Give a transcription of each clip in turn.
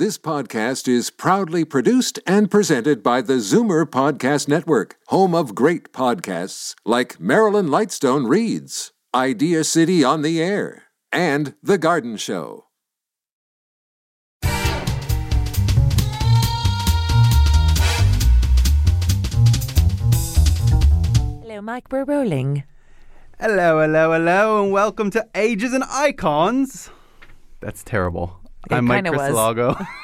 This podcast is proudly produced and presented by the Zoomer Podcast Network, home of great podcasts like Marilyn Lightstone Reads, Idea City on the Air, and The Garden Show. Hello, Mike. We're rolling. Hello, hello, hello, and welcome to Ages and Icons. That's terrible. It I'm Mike kinda. Crisolago.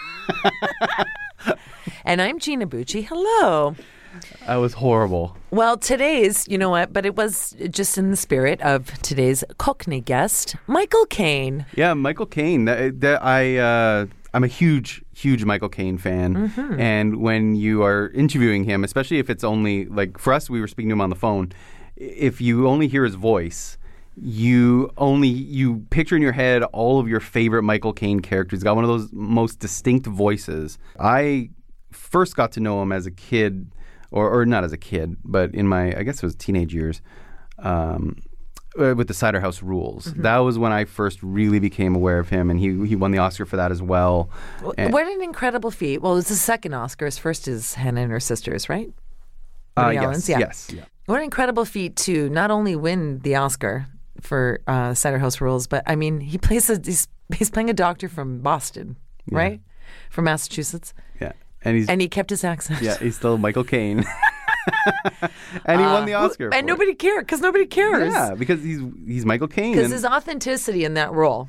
And I'm Gina Bucci. Hello. that was horrible. Well, today's, you know what, but it was just in the spirit of today's Cockney guest, Michael Caine. Yeah, Michael Caine. That, that I uh, I'm a huge, huge Michael Caine fan. Mm-hmm. And when you are interviewing him, especially if it's only like for us, we were speaking to him on the phone. If you only hear his voice, you only you picture in your head all of your favorite Michael Caine characters. He's got one of those most distinct voices. I first got to know him as a kid, or, or not as a kid, but in my I guess it was teenage years. Um, uh, with the Cider House Rules, that was when I first really became aware of him, and he he won the Oscar for that as well. And- What an incredible feat. Well, it was the second Oscar. His first is Hannah and Her Sisters, right? Uh, yes, yeah. yes, yeah. What an incredible feat to not only win the Oscar for uh, Cider House Rules, but I mean, he plays a, he's, he's playing a doctor from Boston, right? From Massachusetts. yeah. And he's And he kept his accent. yeah, he's still Michael Caine, and he won the Oscar. Uh, And it. nobody cared because nobody cares. yeah, because he's he's Michael Caine, Because and his authenticity in that role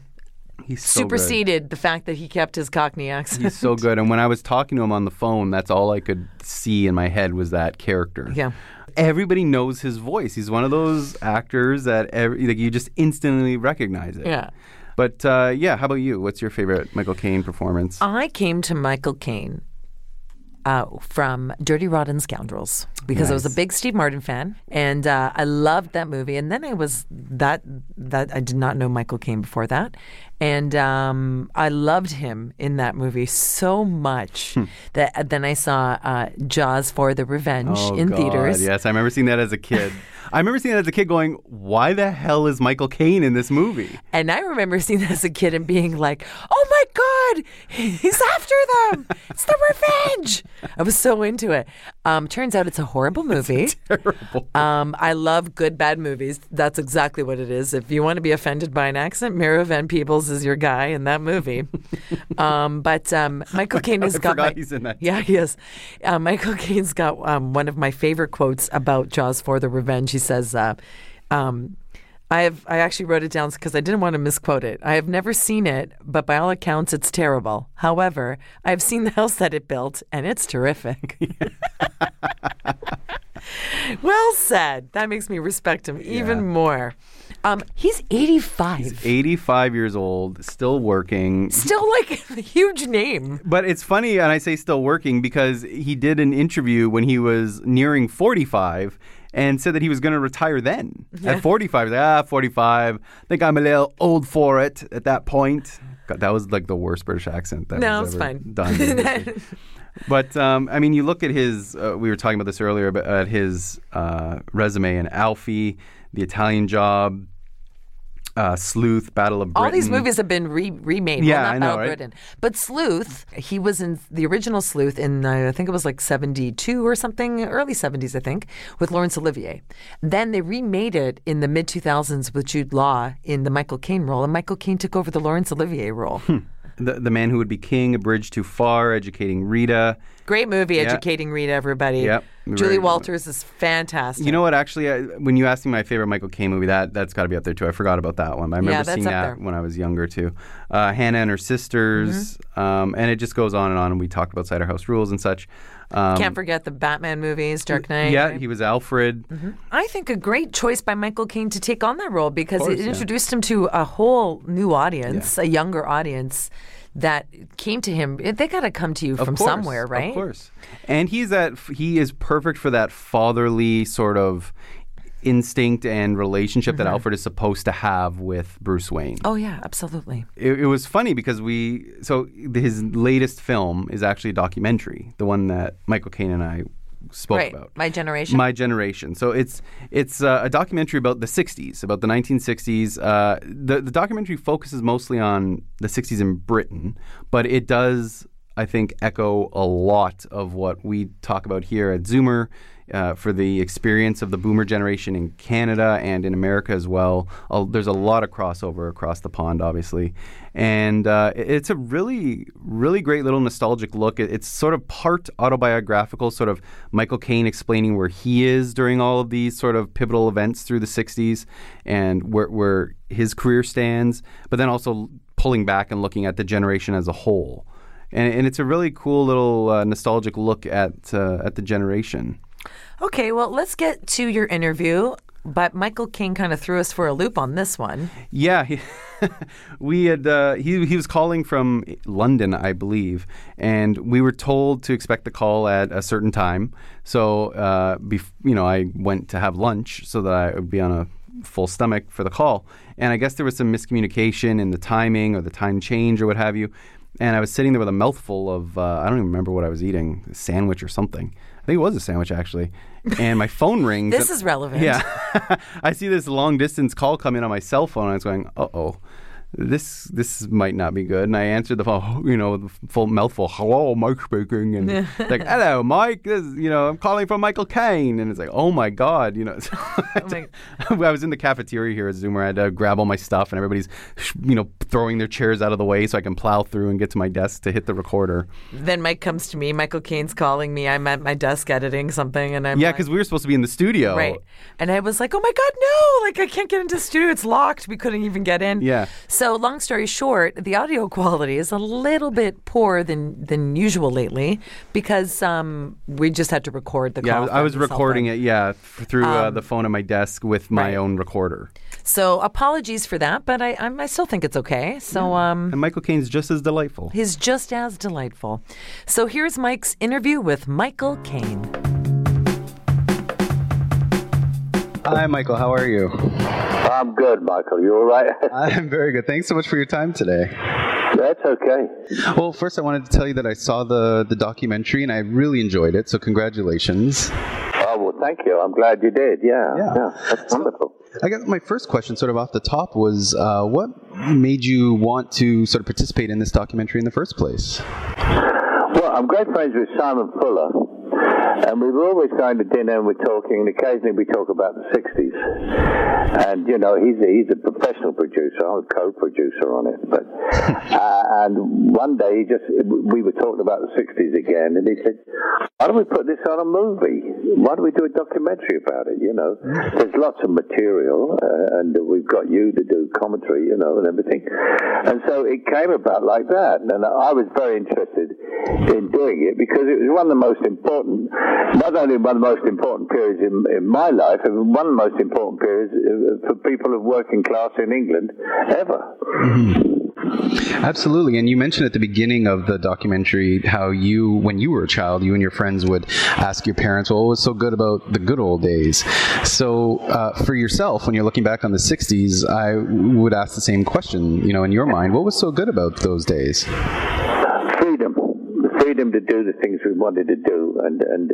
he's so good. superseded the fact that he kept his Cockney accent. He's so good, and when I was talking to him on the phone, that's all I could see in my head was that character. Yeah. Everybody knows his voice. He's one of those actors that every, like you just instantly recognize it. Yeah. But uh, yeah, how about you? What's your favorite Michael Caine performance? I came to Michael Caine uh, from Dirty Rotten Scoundrels because I was a big Steve Martin fan, and uh, I loved that movie. And then I was that that I did not know Michael Caine before that, and um, I loved him in that movie so much Hmm. that then I saw uh, Jaws for the Revenge in Oh, God, theaters. Yes, I remember seeing that as a kid. I remember seeing that as a kid going, why the hell is Michael Caine in this movie? And I remember seeing that as a kid and being like, "Oh my God, he's after them! It's the revenge!" I was so into it. Um, turns out it's a horrible movie. Terrible. Um, I love good bad movies. That's exactly what it is. If you want to be offended by an accent, Mario Van Peebles is your guy in that movie. um, but um, Michael Caine has I got my, he's in that. Yeah, he is. Uh, Michael Caine's got um, one of my favorite quotes about Jaws for the Revenge. He says, uh, um, I have I actually wrote it down because I didn't want to misquote it. I have never seen it, but by all accounts, it's terrible. However, I have seen the house that it built, and it's terrific. well said. That makes me respect him even Yeah. more. Um, he's 85. 85 years old, still working. Still like a huge name. But it's funny, and I say still working because he did an interview when he was nearing 45 and said that he was going to retire then. At 45, he's like, ah, 45. I think I'm a little old for it at that point. God, that was like the worst British accent that No, was it's ever fine. done. but um, I mean, you look at his. Uh, we were talking about this earlier, but at his uh, resume in Alfie, The Italian Job, uh, Sleuth, Battle of Britain. All these movies have been re- remade. Yeah, well, not I know, Battle right? Britain, but Sleuth. He was in the original Sleuth in uh, I think it was like '72 or something, early '70s, I think, with Laurence Olivier. Then they remade it in the mid 2000s with Jude Law in the Michael Caine role, and Michael Caine took over the Laurence Olivier role. The, the Man Who Would Be King, A Bridge Too Far, Educating Rita. Great movie, educating Rita. Everybody. Yep, very Julie good. Walters is fantastic. You know what? Actually, I, when you asked me my favorite Michael Caine movie, that that's got to be up there too. I forgot about that one. I remember Yeah, seeing that when I was younger too. Uh, Hannah and her sisters, Mm-hmm. um, and it just goes on and on. And we talked about Cider House Rules and such. Um, Can't forget the Batman movies, Dark Knight. yeah, right? he was Alfred. I think a great choice by Michael Caine to take on that role because course, it yeah. introduced him to a whole new audience, a younger audience that came to him. Eh, they got to come to you Of from course, somewhere, right? Of course. And he's that. He is perfect for that fatherly sort of instinct and relationship that mm-hmm. Alfred is supposed to have with Bruce Wayne. Oh yeah, absolutely. it, it was funny because we so his latest film is actually a documentary, the one that Michael Caine and I spoke right. about. My generation. My generation. So it's it's uh, a documentary about the '60s, about the 1960s. Uh, the the documentary focuses mostly on the '60s in Britain, but it does I think, echo a lot of what we talk about here at Zoomer. Uh, for the experience of the boomer generation in Canada and in America as well. Uh, there's a lot of crossover across the pond, obviously. And uh, it's a really, really great little nostalgic look. It's sort of part autobiographical, sort of Michael Caine explaining where he is during all of these sort of pivotal events through the 60s and where, where his career stands, but then also pulling back and looking at the generation as a whole. And, and it's a really cool little uh, nostalgic look at, uh, at the generation. Okay, well, let's get to your interview. But Michael Caine kind of threw us for a loop on this one. Yeah, he, we had uh, he he was calling from London, I believe, and we were told to expect the call at a certain time. So, uh, bef- you know, I went to have lunch so that I would be on a full stomach for the call. And I guess there was some miscommunication in the timing or the time change or what have you. And I was sitting there with a mouthful of uh, I don't even remember what I was eating, a sandwich or something. I think it was a sandwich actually. And my phone rings. this is relevant. Yeah. I see this long distance call come in on my cell phone. And I was going, uh oh this this might not be good. And I answered the phone, you know, full mouthful, hello, Mike speaking. And like, hello, Mike. This, you know, I'm calling from Michael Caine. And it's like, oh my God, you know. oh I was in the cafeteria here at Zoomer. I had to grab all my stuff and everybody's, you know, throwing their chairs out of the way so I can plow through and get to my desk to hit the recorder. Then Mike comes to me. Michael Caine's calling me. I'm at my desk editing something. And I'm Yeah, because like, we were supposed to be in the studio. Right. And I was like, oh my God, no. Like, I can't get into the studio. It's locked. We couldn't even get in. Yeah. So, long story short, the audio quality is a little bit poorer than than usual lately because um, we just had to record the yeah, call. I was recording it, yeah, through uh, um, the phone at my desk with my right. own recorder. So apologies for that, but I I, I still think it's okay. So yeah. um, and Michael Caine's just as delightful. He's just as delightful. So here's Mike's interview with Michael Caine. Hi, Michael. How are you? I'm good, Michael. You all right? I'm very good. Thanks so much for your time today. That's okay. Well, first, I wanted to tell you that I saw the the documentary and I really enjoyed it. So, congratulations. Thank you. I'm glad you did. Yeah, yeah, yeah that's wonderful. I guess my first question, sort of off the top, was uh, what made you want to sort of participate in this documentary in the first place? Well, I'm great friends with Simon Fuller and we were always going to dinner and we're talking, and occasionally we talk about the 60s. And, you know, he's a, he's a professional producer. I'm a co-producer on it. But, uh, and one day he just, we were talking about the 60s again, and he said, why don't we put this on a movie? Why don't we do a documentary about it, you know? There's lots of material, uh, and we've got you to do commentary, you know, and everything. And so it came about like that. And I was very interested in doing it because it was one of the most important not only one of the most important periods in, in my life, was one of the most important periods uh, for people of working class in England ever. Mm-hmm. Absolutely. And you mentioned at the beginning of the documentary how you, when you were a child, you and your friends would ask your parents, well, what was so good about the good old days? So uh, for yourself, when you're looking back on the 60s, I would ask the same question, you know, in your mind, what was so good about those days? To do the things we wanted to do, and and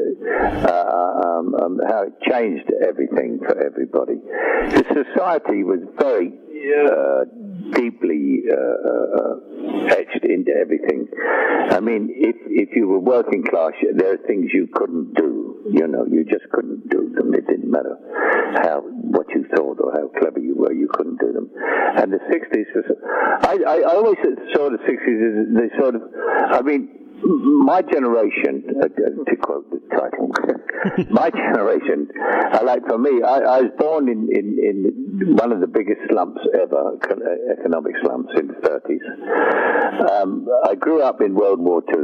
uh, um, um, how it changed everything for everybody. The society was very uh, deeply uh, uh, etched into everything. I mean, if if you were working class, there are things you couldn't do. You know, you just couldn't do them. It didn't matter how what you thought or how clever you were, you couldn't do them. And the '60s was. I, I, I always saw the '60s as the sort of. I mean my generation, uh, to quote the title, my generation, uh, like for me, I, I was born in, in, in, one of the biggest slumps ever, uh, economic slumps in the 30s. Um, I grew up in World War II,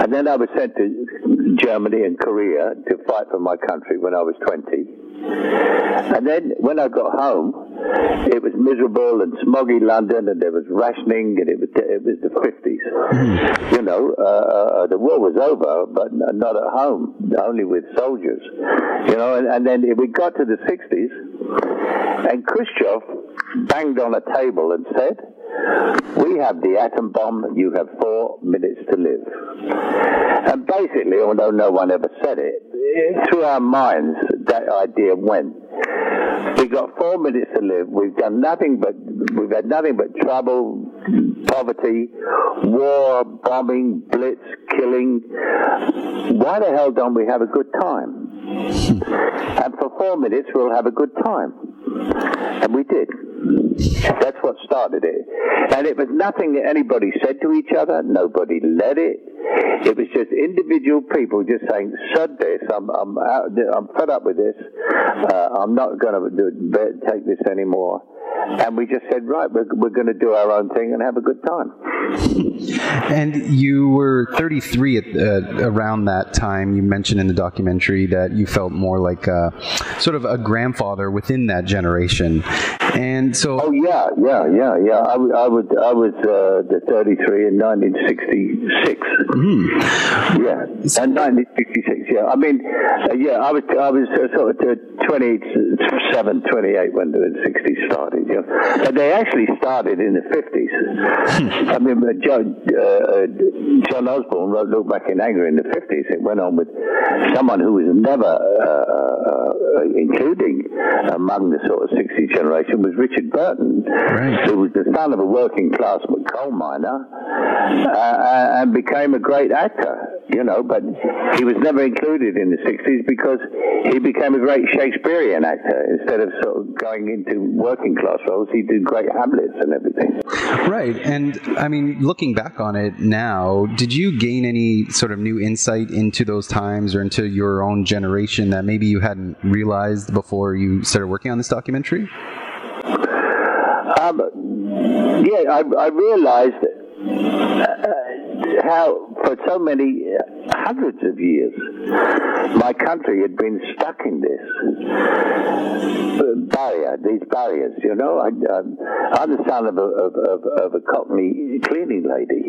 and then I was sent to Germany and Korea to fight for my country when I was 20. And then when I got home, it was miserable and smoggy London, and there was rationing, and it was it was the fifties. Mm. You know, uh, uh, the war was over, but not at home, only with soldiers. You know, and, and then we got to the sixties, and Khrushchev banged on a table and said, "We have the atom bomb. You have four minutes to live." And basically, although no one ever said it, through our minds that idea went. We've got four minutes to live. We've done nothing but we've had nothing but trouble, poverty, war, bombing, blitz, killing. Why the hell don't we have a good time? and for four minutes we'll have a good time. And we did. That's what started it. And it was nothing that anybody said to each other. Nobody led it. It was just individual people just saying, "Sud this. I'm I'm out, I'm fed up with this. Uh, I'm not going to take this anymore." And we just said, right, we're, we're going to do our own thing and have a good time. And you were 33 at, uh, around that time. You mentioned in the documentary that you felt more like a, sort of a grandfather within that generation. And so, oh yeah, yeah, yeah, yeah. I, I was I was uh, the 33 in 1966. Mm-hmm. Yeah, and 1966. Yeah, I mean, uh, yeah, I was I was uh, sort of 27, 28 when the 60s started. You and they actually started in the 50s. I mean, John, uh, John Osborne wrote "Look Back in Anger" in the 50s. It went on with someone who was never uh, including among the sort of 60 generation was Richard Burton, right. who was the son of a working class coal miner uh, and became a great actor, you know, but he was never included in the 60s because he became a great Shakespearean actor. Instead of sort of going into working class roles, he did great Hamlets and everything. Right. And I mean, looking back on it now, did you gain any sort of new insight into those times or into your own generation that maybe you hadn't realized before you started working on this documentary? Um, yeah, I, I realized uh, how for so many uh, hundreds of years my country had been stuck in this barrier, these barriers. You know, I, um, I'm the son of a, of, of, of a Cockney cleaning lady.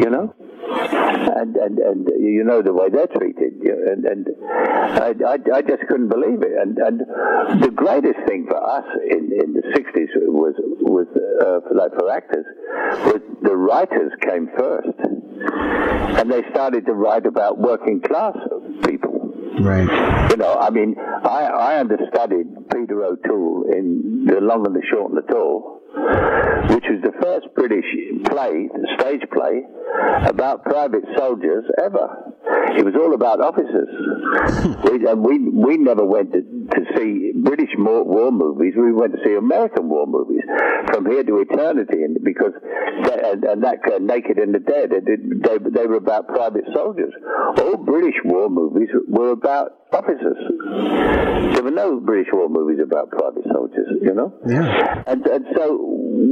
You know, and and and you know the way they're treated, and and I, I, I just couldn't believe it. And and the greatest thing for us in, in the '60s was was uh, like for actors was the writers came first, and they started to write about working class people. Right. You know, I mean, I I understudied Peter O'Toole in The Long and the Short and the Tall which was the first British play, stage play, about private soldiers ever. It was all about officers. we, and we, we never went to, to see British war movies. We went to see American war movies from here to eternity, and because and, and that uh, Naked and the Dead, they, they were about private soldiers. All British war movies were about officers. No British war movies about private soldiers, you know. Yeah. And, and so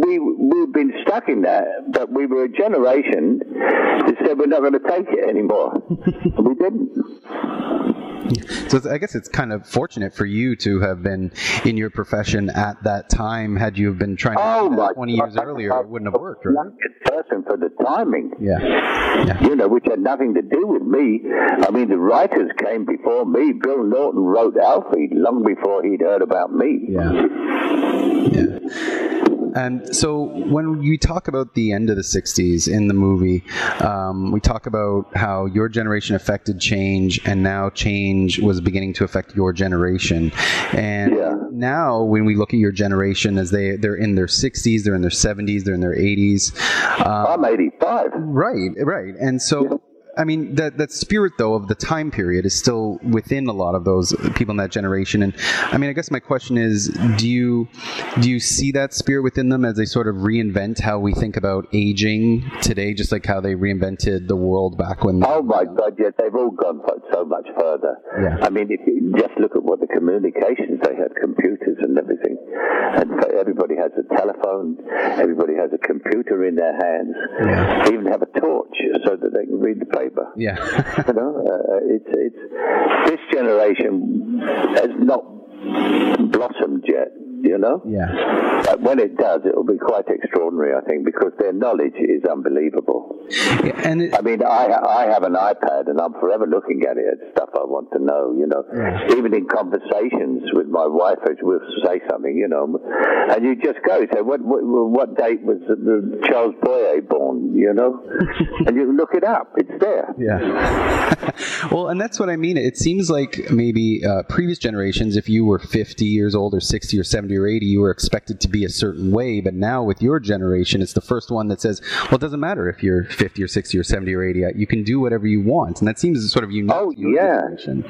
we we've been stuck in that, but we were a generation that said we're not going to take it anymore. we didn't. So I guess it's kind of fortunate for you to have been in your profession at that time. Had you been trying to oh do 20 years earlier, it wouldn't have worked, right? person for the timing. Yeah. yeah. You know, which had nothing to do with me. I mean, the writers came before me. Bill Naughton wrote Alfie long before he'd heard about me. Yeah. Yeah. And so when you talk about the end of the 60s in the movie, um, we talk about how your generation affected change and now change was beginning to affect your generation. And yeah. now when we look at your generation as they, they're in their 60s, they're in their 70s, they're in their 80s. Um, I'm 85. Right, right. And so I mean, that that spirit though of the time period is still within a lot of those people in that generation. And I mean, I guess my question is, do you do you see that spirit within them as they sort of reinvent how we think about aging today, just like how they reinvented the world back when? Oh my God! Yes, they've all gone so much further. Yeah. I mean, if you just look at what the communications they had, computers and everything, and everybody has a telephone, everybody has a computer in their hands. Yeah. They even have a torch so that they can read the paper Yeah. you know, uh, it's it's this generation has not blossomed yet you know? Yeah. But when it does, it will be quite extraordinary, I think, because their knowledge is unbelievable. Yeah, and it, I mean, I I have an iPad and I'm forever looking at it at stuff I want to know, you know. Yeah. Even in conversations with my wife, as we'll say something, you know, and you just go, say, what what, what date was the Charles Boyer born, you know? and you look it up, it's there. Yeah. well, and that's what I mean. It seems like maybe uh, previous generations, if you were 50 years old or 60 or 70 70 or 80, you were expected to be a certain way. But now with your generation, it's the first one that says, well, it doesn't matter if you're 50 or 60 or 70 or 80. You can do whatever you want. And that seems sort of unique. Oh, to your yeah. generation.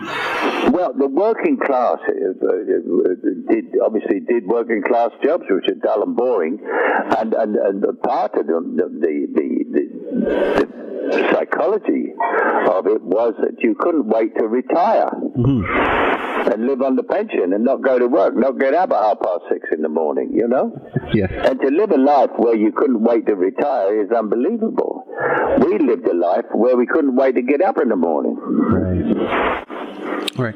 Well, the working class uh, uh, did obviously did working class jobs, which are dull and boring, and and, and the part of the the, the, the, the psychology of it was that you couldn't wait to retire and live on the pension and not go to work, not get up at half past six in the morning, you know. Yeah. And to live a life where you couldn't wait to retire is unbelievable. We lived a life where we couldn't wait to get up in the morning. Right. Right.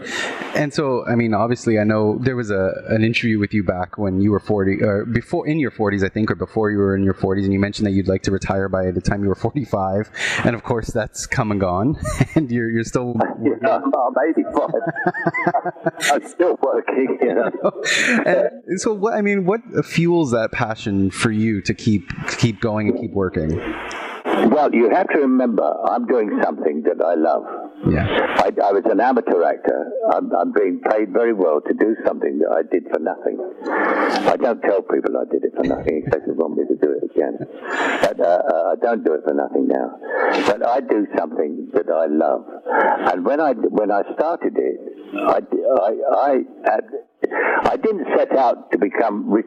And so, I mean, obviously, I know there was a an interview with you back when you were 40, or before in your 40s, I think, or before you were in your 40s, and you mentioned that you'd like to retire by the time you were 45. And of course, that's come and gone, and you're, you're still. Yeah, I'm 85. I'm still working, you know. and so, what, I mean, what fuels that passion for you to keep keep going and keep working? Well, you have to remember, I'm doing something that I love. Yeah. I, I was an amateur actor. I'm, I'm being paid very well to do something that I did for nothing. I don't tell people I did it for nothing, except they want me to do it again. But uh, uh, I don't do it for nothing now. But I do something that I love. And when I when I started it, I I, I had, I didn't set out to become. rich.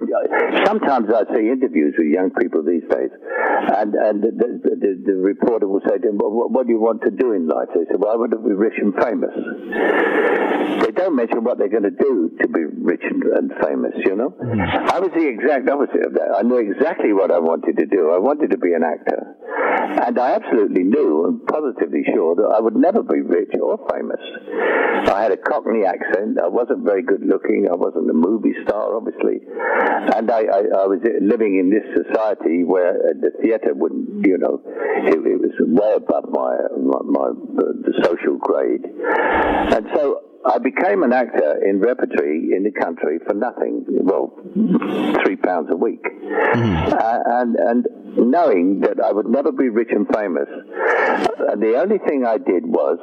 Sometimes I see interviews with young people these days, and and the, the, the, the reporter will say to them, well, what, "What do you want to do in life?" They say, "Well, I want to be rich and famous." They don't mention what they're going to do to be rich and, and famous. You know, mm-hmm. I was the exact opposite of that. I knew exactly what I wanted to do. I wanted to be an actor, and I absolutely knew and positively sure that I would never be rich or famous. I had a Cockney accent. I wasn't very good looking. I wasn't a movie star, obviously, and I, I, I was living in this society where the theatre wouldn't, you know, it, it was way above my my, my the social grade, and so. I became an actor in repertory in the country for nothing. Well, three pounds a week, uh, and and knowing that I would never be rich and famous. Uh, the only thing I did was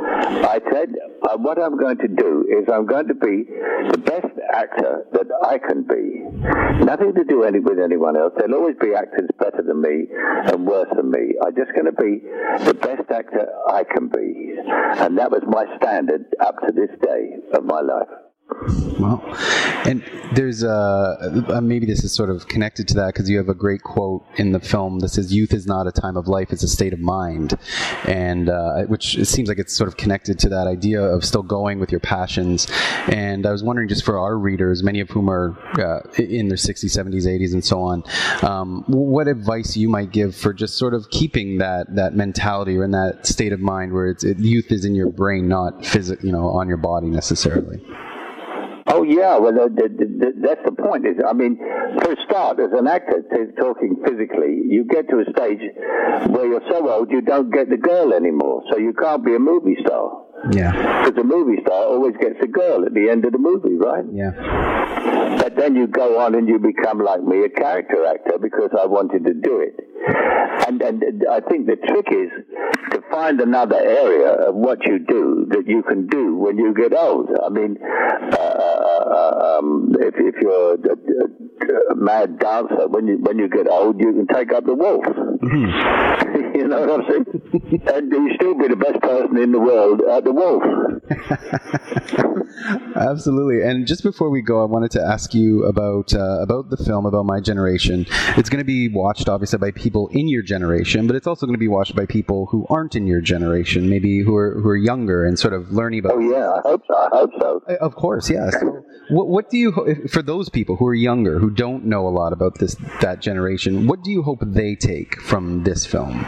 I said, uh, what I'm going to do is I'm going to be the best actor that I can be. Nothing to do any, with anyone else. There'll always be actors better than me and worse than me. I'm just going to be the best actor I can be. And that was my standard up to this day of my life. Wow. And there's uh, uh, maybe this is sort of connected to that because you have a great quote in the film that says, "Youth is not a time of life; it's a state of mind," and uh, which it seems like it's sort of connected to that idea of still going with your passions. And I was wondering, just for our readers, many of whom are uh, in their 60s, 70s, 80s, and so on, um, what advice you might give for just sort of keeping that that mentality or in that state of mind where it's it, youth is in your brain, not physic, you know, on your body necessarily. Oh yeah, well the, the, the, that's the point. Is I mean, for a start, as an actor, t- talking physically, you get to a stage where you're so old you don't get the girl anymore, so you can't be a movie star. Yeah. Because a movie star always gets a girl at the end of the movie, right? Yeah. But then you go on and you become like me, a character actor, because I wanted to do it. And and I think the trick is find another area of what you do that you can do when you get old. I mean, uh, um, if, if you're a, a, a mad dancer, when you when you get old, you can take up the wolf. you know what I'm saying? and you still be the best person in the world at the wolf. Absolutely. And just before we go, I wanted to ask you about uh, about the film about my generation. It's going to be watched obviously by people in your generation, but it's also going to be watched by people who aren't in your generation, maybe who are who are younger and sort of learning about. Oh yeah, I hope so. I hope so. Uh, Of course, yes. what, what do you for those people who are younger who don't know a lot about this that generation? What do you hope they take from this film?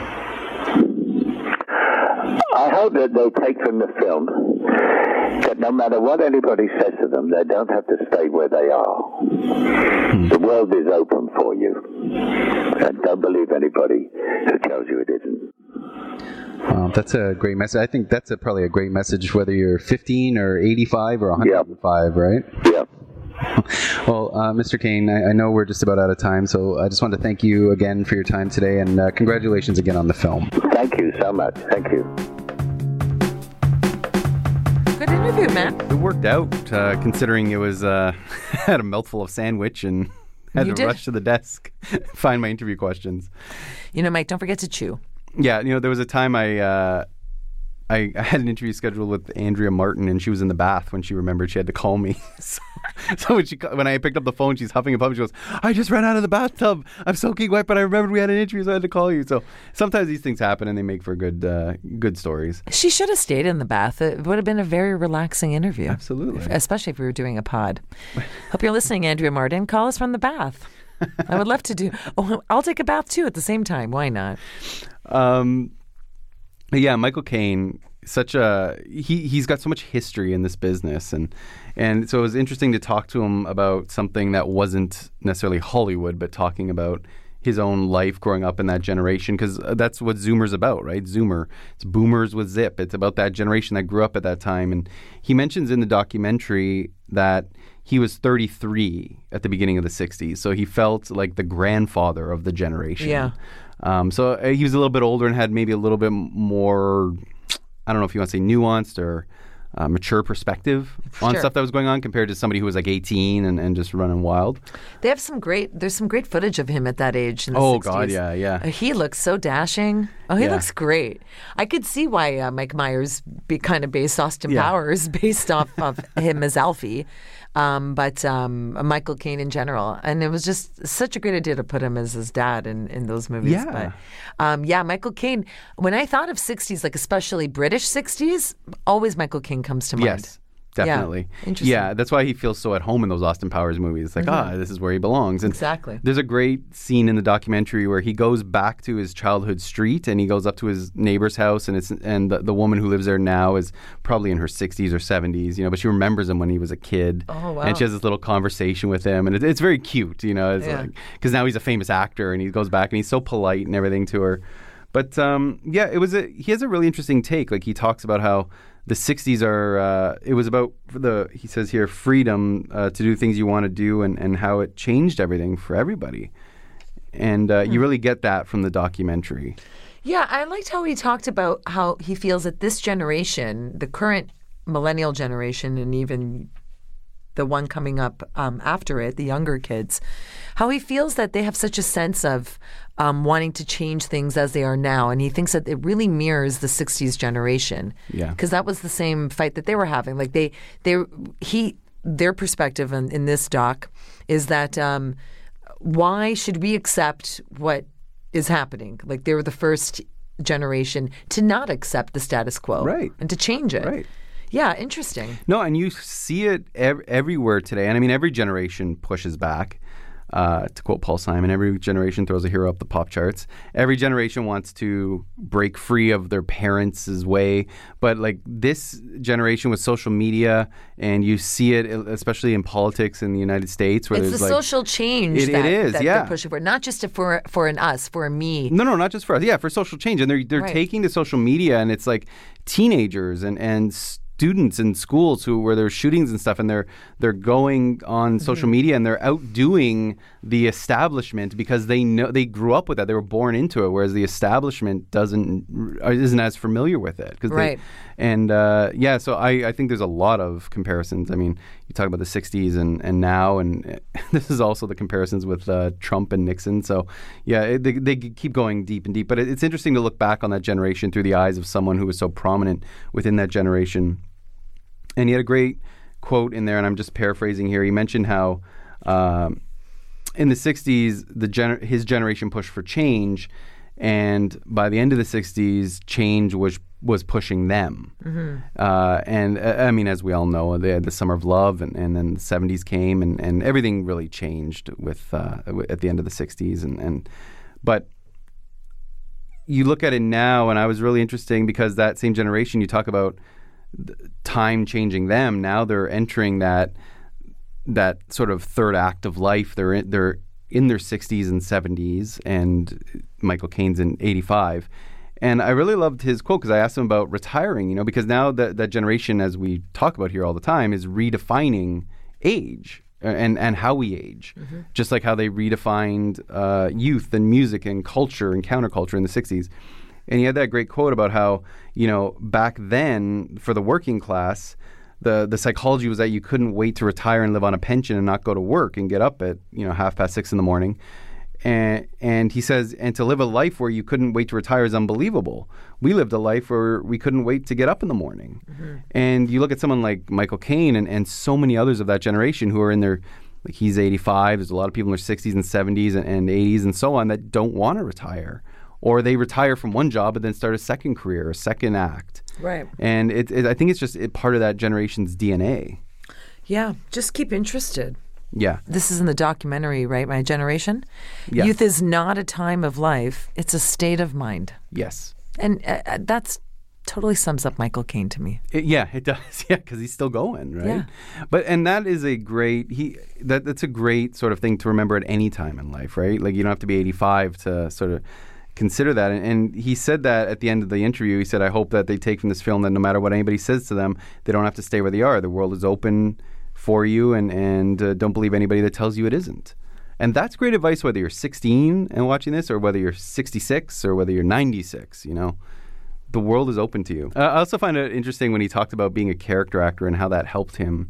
Hope that they take from the film that no matter what anybody says to them, they don't have to stay where they are. The world is open for you. And don't believe anybody who tells you it isn't. Wow, that's a great message. I think that's a, probably a great message, whether you're 15 or 85 or 105, right? Yeah. Well, uh, Mr. Caine, I, I know we're just about out of time, so I just want to thank you again for your time today, and uh, congratulations again on the film. Thank you so much. Thank you. Good interview, man. It worked out, uh, considering it was uh, had a mouthful of sandwich and had You to did. rush to the desk, find my interview questions. You know, Mike, don't forget to chew. Yeah, you know, there was a time I, uh, I I had an interview scheduled with Andrea Martin, and she was in the bath when she remembered she had to call me. so, so when she when I picked up the phone, she's huffing and puffing. She goes, "I just ran out of the bathtub. I'm soaking wet, but I remembered we had an interview, so I had to call you." So sometimes these things happen, and they make for good uh, good stories. She should have stayed in the bath. It would have been a very relaxing interview. Absolutely. Especially if we were doing a pod. Hope you're listening, Andrea Martin. Call us from the bath. I would love to do. Oh, I'll take a bath too at the same time. Why not? Um, yeah, Michael Caine, such a he he's got so much history in this business, and and so it was interesting to talk to him about something that wasn't necessarily Hollywood, but talking about his own life growing up in that generation because uh, that's what Zoomer's about, right? Zoomer, it's boomers with Zip. It's about that generation that grew up at that time, and he mentions in the documentary that he was 33 at the beginning of the 60s, so he felt like the grandfather of the generation. Yeah. Um, so uh, he was a little bit older and had maybe a little bit more, I don't know if you want to say nuanced or uh, mature perspective on Sure. stuff that was going on compared to somebody who was like 18 and, and just running wild. They have some great. There's some great footage of him at that age. In the Oh, 60s. God, yeah, yeah. Uh, He looks so dashing. Oh, he Yeah. looks great. I could see why uh, Mike Myers be kind of based Austin Yeah. Powers based off of him as Alfie, um, but um, Michael Caine in general. And it was just such a great idea to put him as his dad in, in those movies. Yeah. But um, yeah, Michael Caine. When I thought of '60s, like especially British '60s, always Michael Caine comes to mind. Yes. Definitely. Interesting. Mm-hmm. Yeah, that's why he feels so at home in those Austin Powers movies. It's like, ah, this is where he belongs. And Exactly. There's a great scene in the documentary where he goes back to his childhood street and he goes up to his neighbor's house and it's and the, the woman who lives there now is probably in her 60s or 70s, you know, but she remembers him when he was a kid. Oh, wow. And she has this little conversation with him and it, it's very cute, you know, it's Yeah. like because now he's a famous actor and he goes back and he's so polite and everything to her. But um, yeah, it was a he has a really interesting take. Like he talks about how the 60s are uh, it was about the he says here freedom uh, to do things you want to do and, and how it changed everything for everybody and uh, Hmm. you really get that from the documentary Yeah, I liked how he talked about how he feels that this generation, the current millennial generation, and even the one coming up um, after it, the younger kids, how he feels that they have such a sense of um, wanting to change things as they are now. And he thinks that it really mirrors the 60s generation. Yeah. Because that was the same fight that they were having. Like they, they, he, their perspective in, in this doc is that um, why should we accept what is happening? Like they were the first generation to not accept the status quo, Right. and to change it. Right. Yeah, interesting. no and you see it ev- everywhere today and i mean every generation pushes back uh, to quote Paul Simon, every generation throws a hero up the pop charts. Every generation wants to break free of their parents' way. But like this generation with social media, and you see it especially in politics in the United States, where It's there's the like social change It- it that, is, that yeah. they're pushing for, not just for for an us, for a me. No, no, not just for us. Yeah, for social change, and they're they're Right. taking to social media, and it's like teenagers and and students in schools who where there's shootings and stuff, and they're they're going on Mm-hmm. social media and they're outdoing the establishment because they know they grew up with that, they were born into it, whereas the establishment doesn't isn't as familiar with it. 'cause they- Right. and uh, yeah, so I, I think there's a lot of comparisons. I mean, you talk about the '60s and, and now, and this is also the comparisons with uh, Trump and Nixon. So yeah, it, they, they keep going deep and deep. But it, it's interesting to look back on that generation through the eyes of someone who was so prominent within that generation. And he had a great quote in there, and I'm just paraphrasing here. He mentioned how. Um, in the 60s, the gener- his generation pushed for change, and by the end of the 60s, change was was pushing them. Uh, and uh, I mean, as we all know, they had the Summer of Love, and, and then the 70s came, and, and everything really changed with uh, at the end of the 60s. And, and but you look at it now, and I was really interesting because that same generation, you talk about time changing them. Now they're entering that that sort of third act of life. They're in, they're in their 60s and 70s, and Michael Caine's in 85. And I really loved his quote because I asked him about retiring, you know, because now that, that generation, as we talk about here all the time, is redefining age uh, and, and how we age. Just like how they redefined uh, youth and music and culture and counterculture in the 60s. And he had that great quote about how, you know, back then for the working class, the the psychology was that you couldn't wait to retire and live on a pension and not go to work and get up at, you know, half past six in the morning. And and he says, and to live a life where you couldn't wait to retire is unbelievable. We lived a life where we couldn't wait to get up in the morning. Mm-hmm. And you look at someone like Michael Caine and, and so many others of that generation who are in their like he's 85. There's a lot of people in their 60s and 70s and, and 80s and so on that don't want to retire, or they retire from one job and then start a second career, a second act. Right. And it, it I think it's just it, part of that generation's DNA. Yeah. Just keep interested. Yeah. This is in the documentary, right? My generation. Yeah. Youth is not a time of life; it's a state of mind, Yes. and uh, uh, that's totally sums up Michael Caine to me. It- yeah, it does. Yeah, because he's still going, right? Yeah. But and that is a great he that that's a great sort of thing to remember at any time in life, right? Like you don't have to be 85 to sort of consider that. And, and he said that at the end of the interview. He said, "I hope that they take from this film that no matter what anybody says to them, they don't have to stay where they are. The world is open for you, and and uh, don't believe anybody that tells you it isn't." And that's great advice whether you're 16 and watching this, or whether you're 66, or whether you're 96. You know the world is open to you. Uh, I also find it interesting when he talked about being a character actor and how that helped him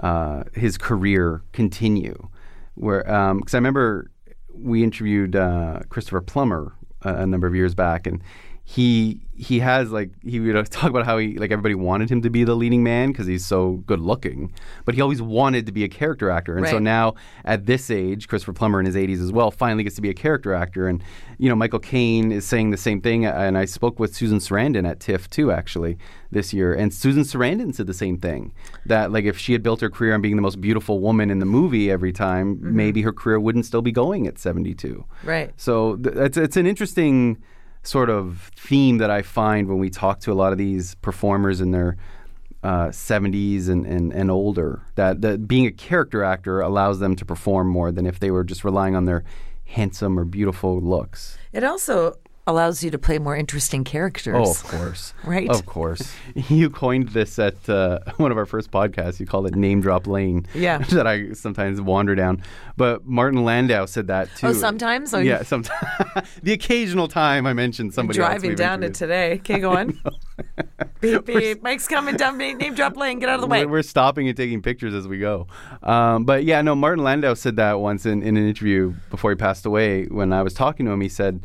uh, his career continue. Where because I remember we interviewed uh, Christopher Plummer a, number of years back, and he he has like he would uh, talk about how he like everybody wanted him to be the leading man because he's so good looking, but he always wanted to be a character actor, and so now at this age, Christopher Plummer in his 80s as well finally gets to be a character actor, and you know Michael Caine is saying the same thing, uh, and I spoke with Susan Sarandon at TIFF too actually this year, and Susan Sarandon said the same thing that like if she had built her career on being the most beautiful woman in the movie every time, mm-hmm. maybe her career wouldn't still be going at 72. Right. So th- it's it's an interesting sort of theme that I find when we talk to a lot of these performers in their uh, 70s and, and, and older. That, that being a character actor allows them to perform more than if they were just relying on their handsome or beautiful looks. It also allows you to play more interesting characters. Oh, of course. Right. Of course. You coined this at uh, one of our first podcasts. You called it Name Drop Lane. Yeah. that I sometimes wander down. But Martin Landau said that too. Oh, sometimes? Yeah, sometimes. the occasional time I mentioned somebody Driving down it interviewed. today. Okay, go on. beep, beep. Mike's coming down. Name name drop lane. Get out of the way. We're, we're stopping and taking pictures as we go. Um, but yeah, no, Martin Landau said that once in, in an interview before he passed away. When I was talking to him, he said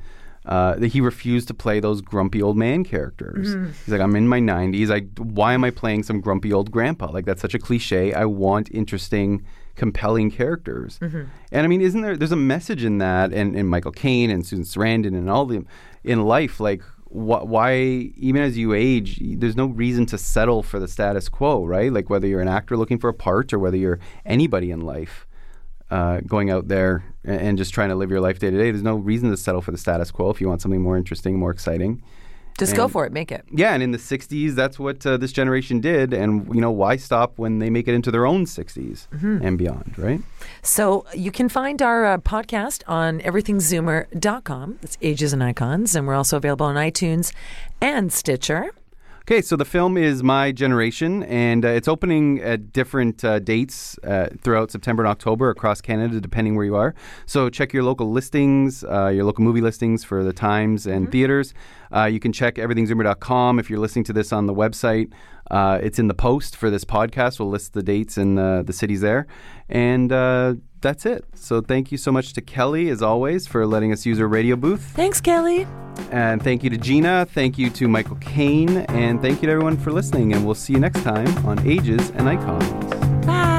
uh, that he refused to play those grumpy old man characters. Mm-hmm. He's like, I'm in my 90s. I, why am I playing some grumpy old grandpa? Like, that's such a cliche. I want interesting, compelling characters. Mm-hmm. And I mean, isn't there, there's a message in that, and, and Michael Caine and Susan Sarandon and all them in life, like, wh- why even as you age there's no reason to settle for the status quo right like whether you're an actor looking for a part or whether you're anybody in life uh, going out there and just trying to live your life day to day there's no reason to settle for the status quo if you want something more interesting more exciting Just go for it. Make it. yeah and in the 60s that's what uh, this generation did and you know why stop when they make it into their own 60s and beyond right So you can find our uh, podcast on everythingzoomer.com. It's Ages and Icons. And we're also available on iTunes and Stitcher. Okay, so the film is My Generation, and uh, it's opening at different uh, dates uh, throughout September and October across Canada, depending where you are. So check your local listings, uh, your local movie listings for the times and theaters. Uh, you can check everythingzoomer.com if you're listening to this on the website. Uh, it's in the post for this podcast. We'll list the dates and uh, the cities there. And uh, that's it. So thank you so much to Kelly, as always, for letting us use her radio booth. Thanks, Kelly. And thank you to Gina. Thank you to Michael Caine. And thank you to everyone for listening. And we'll see you next time on Ages and Icons. Bye.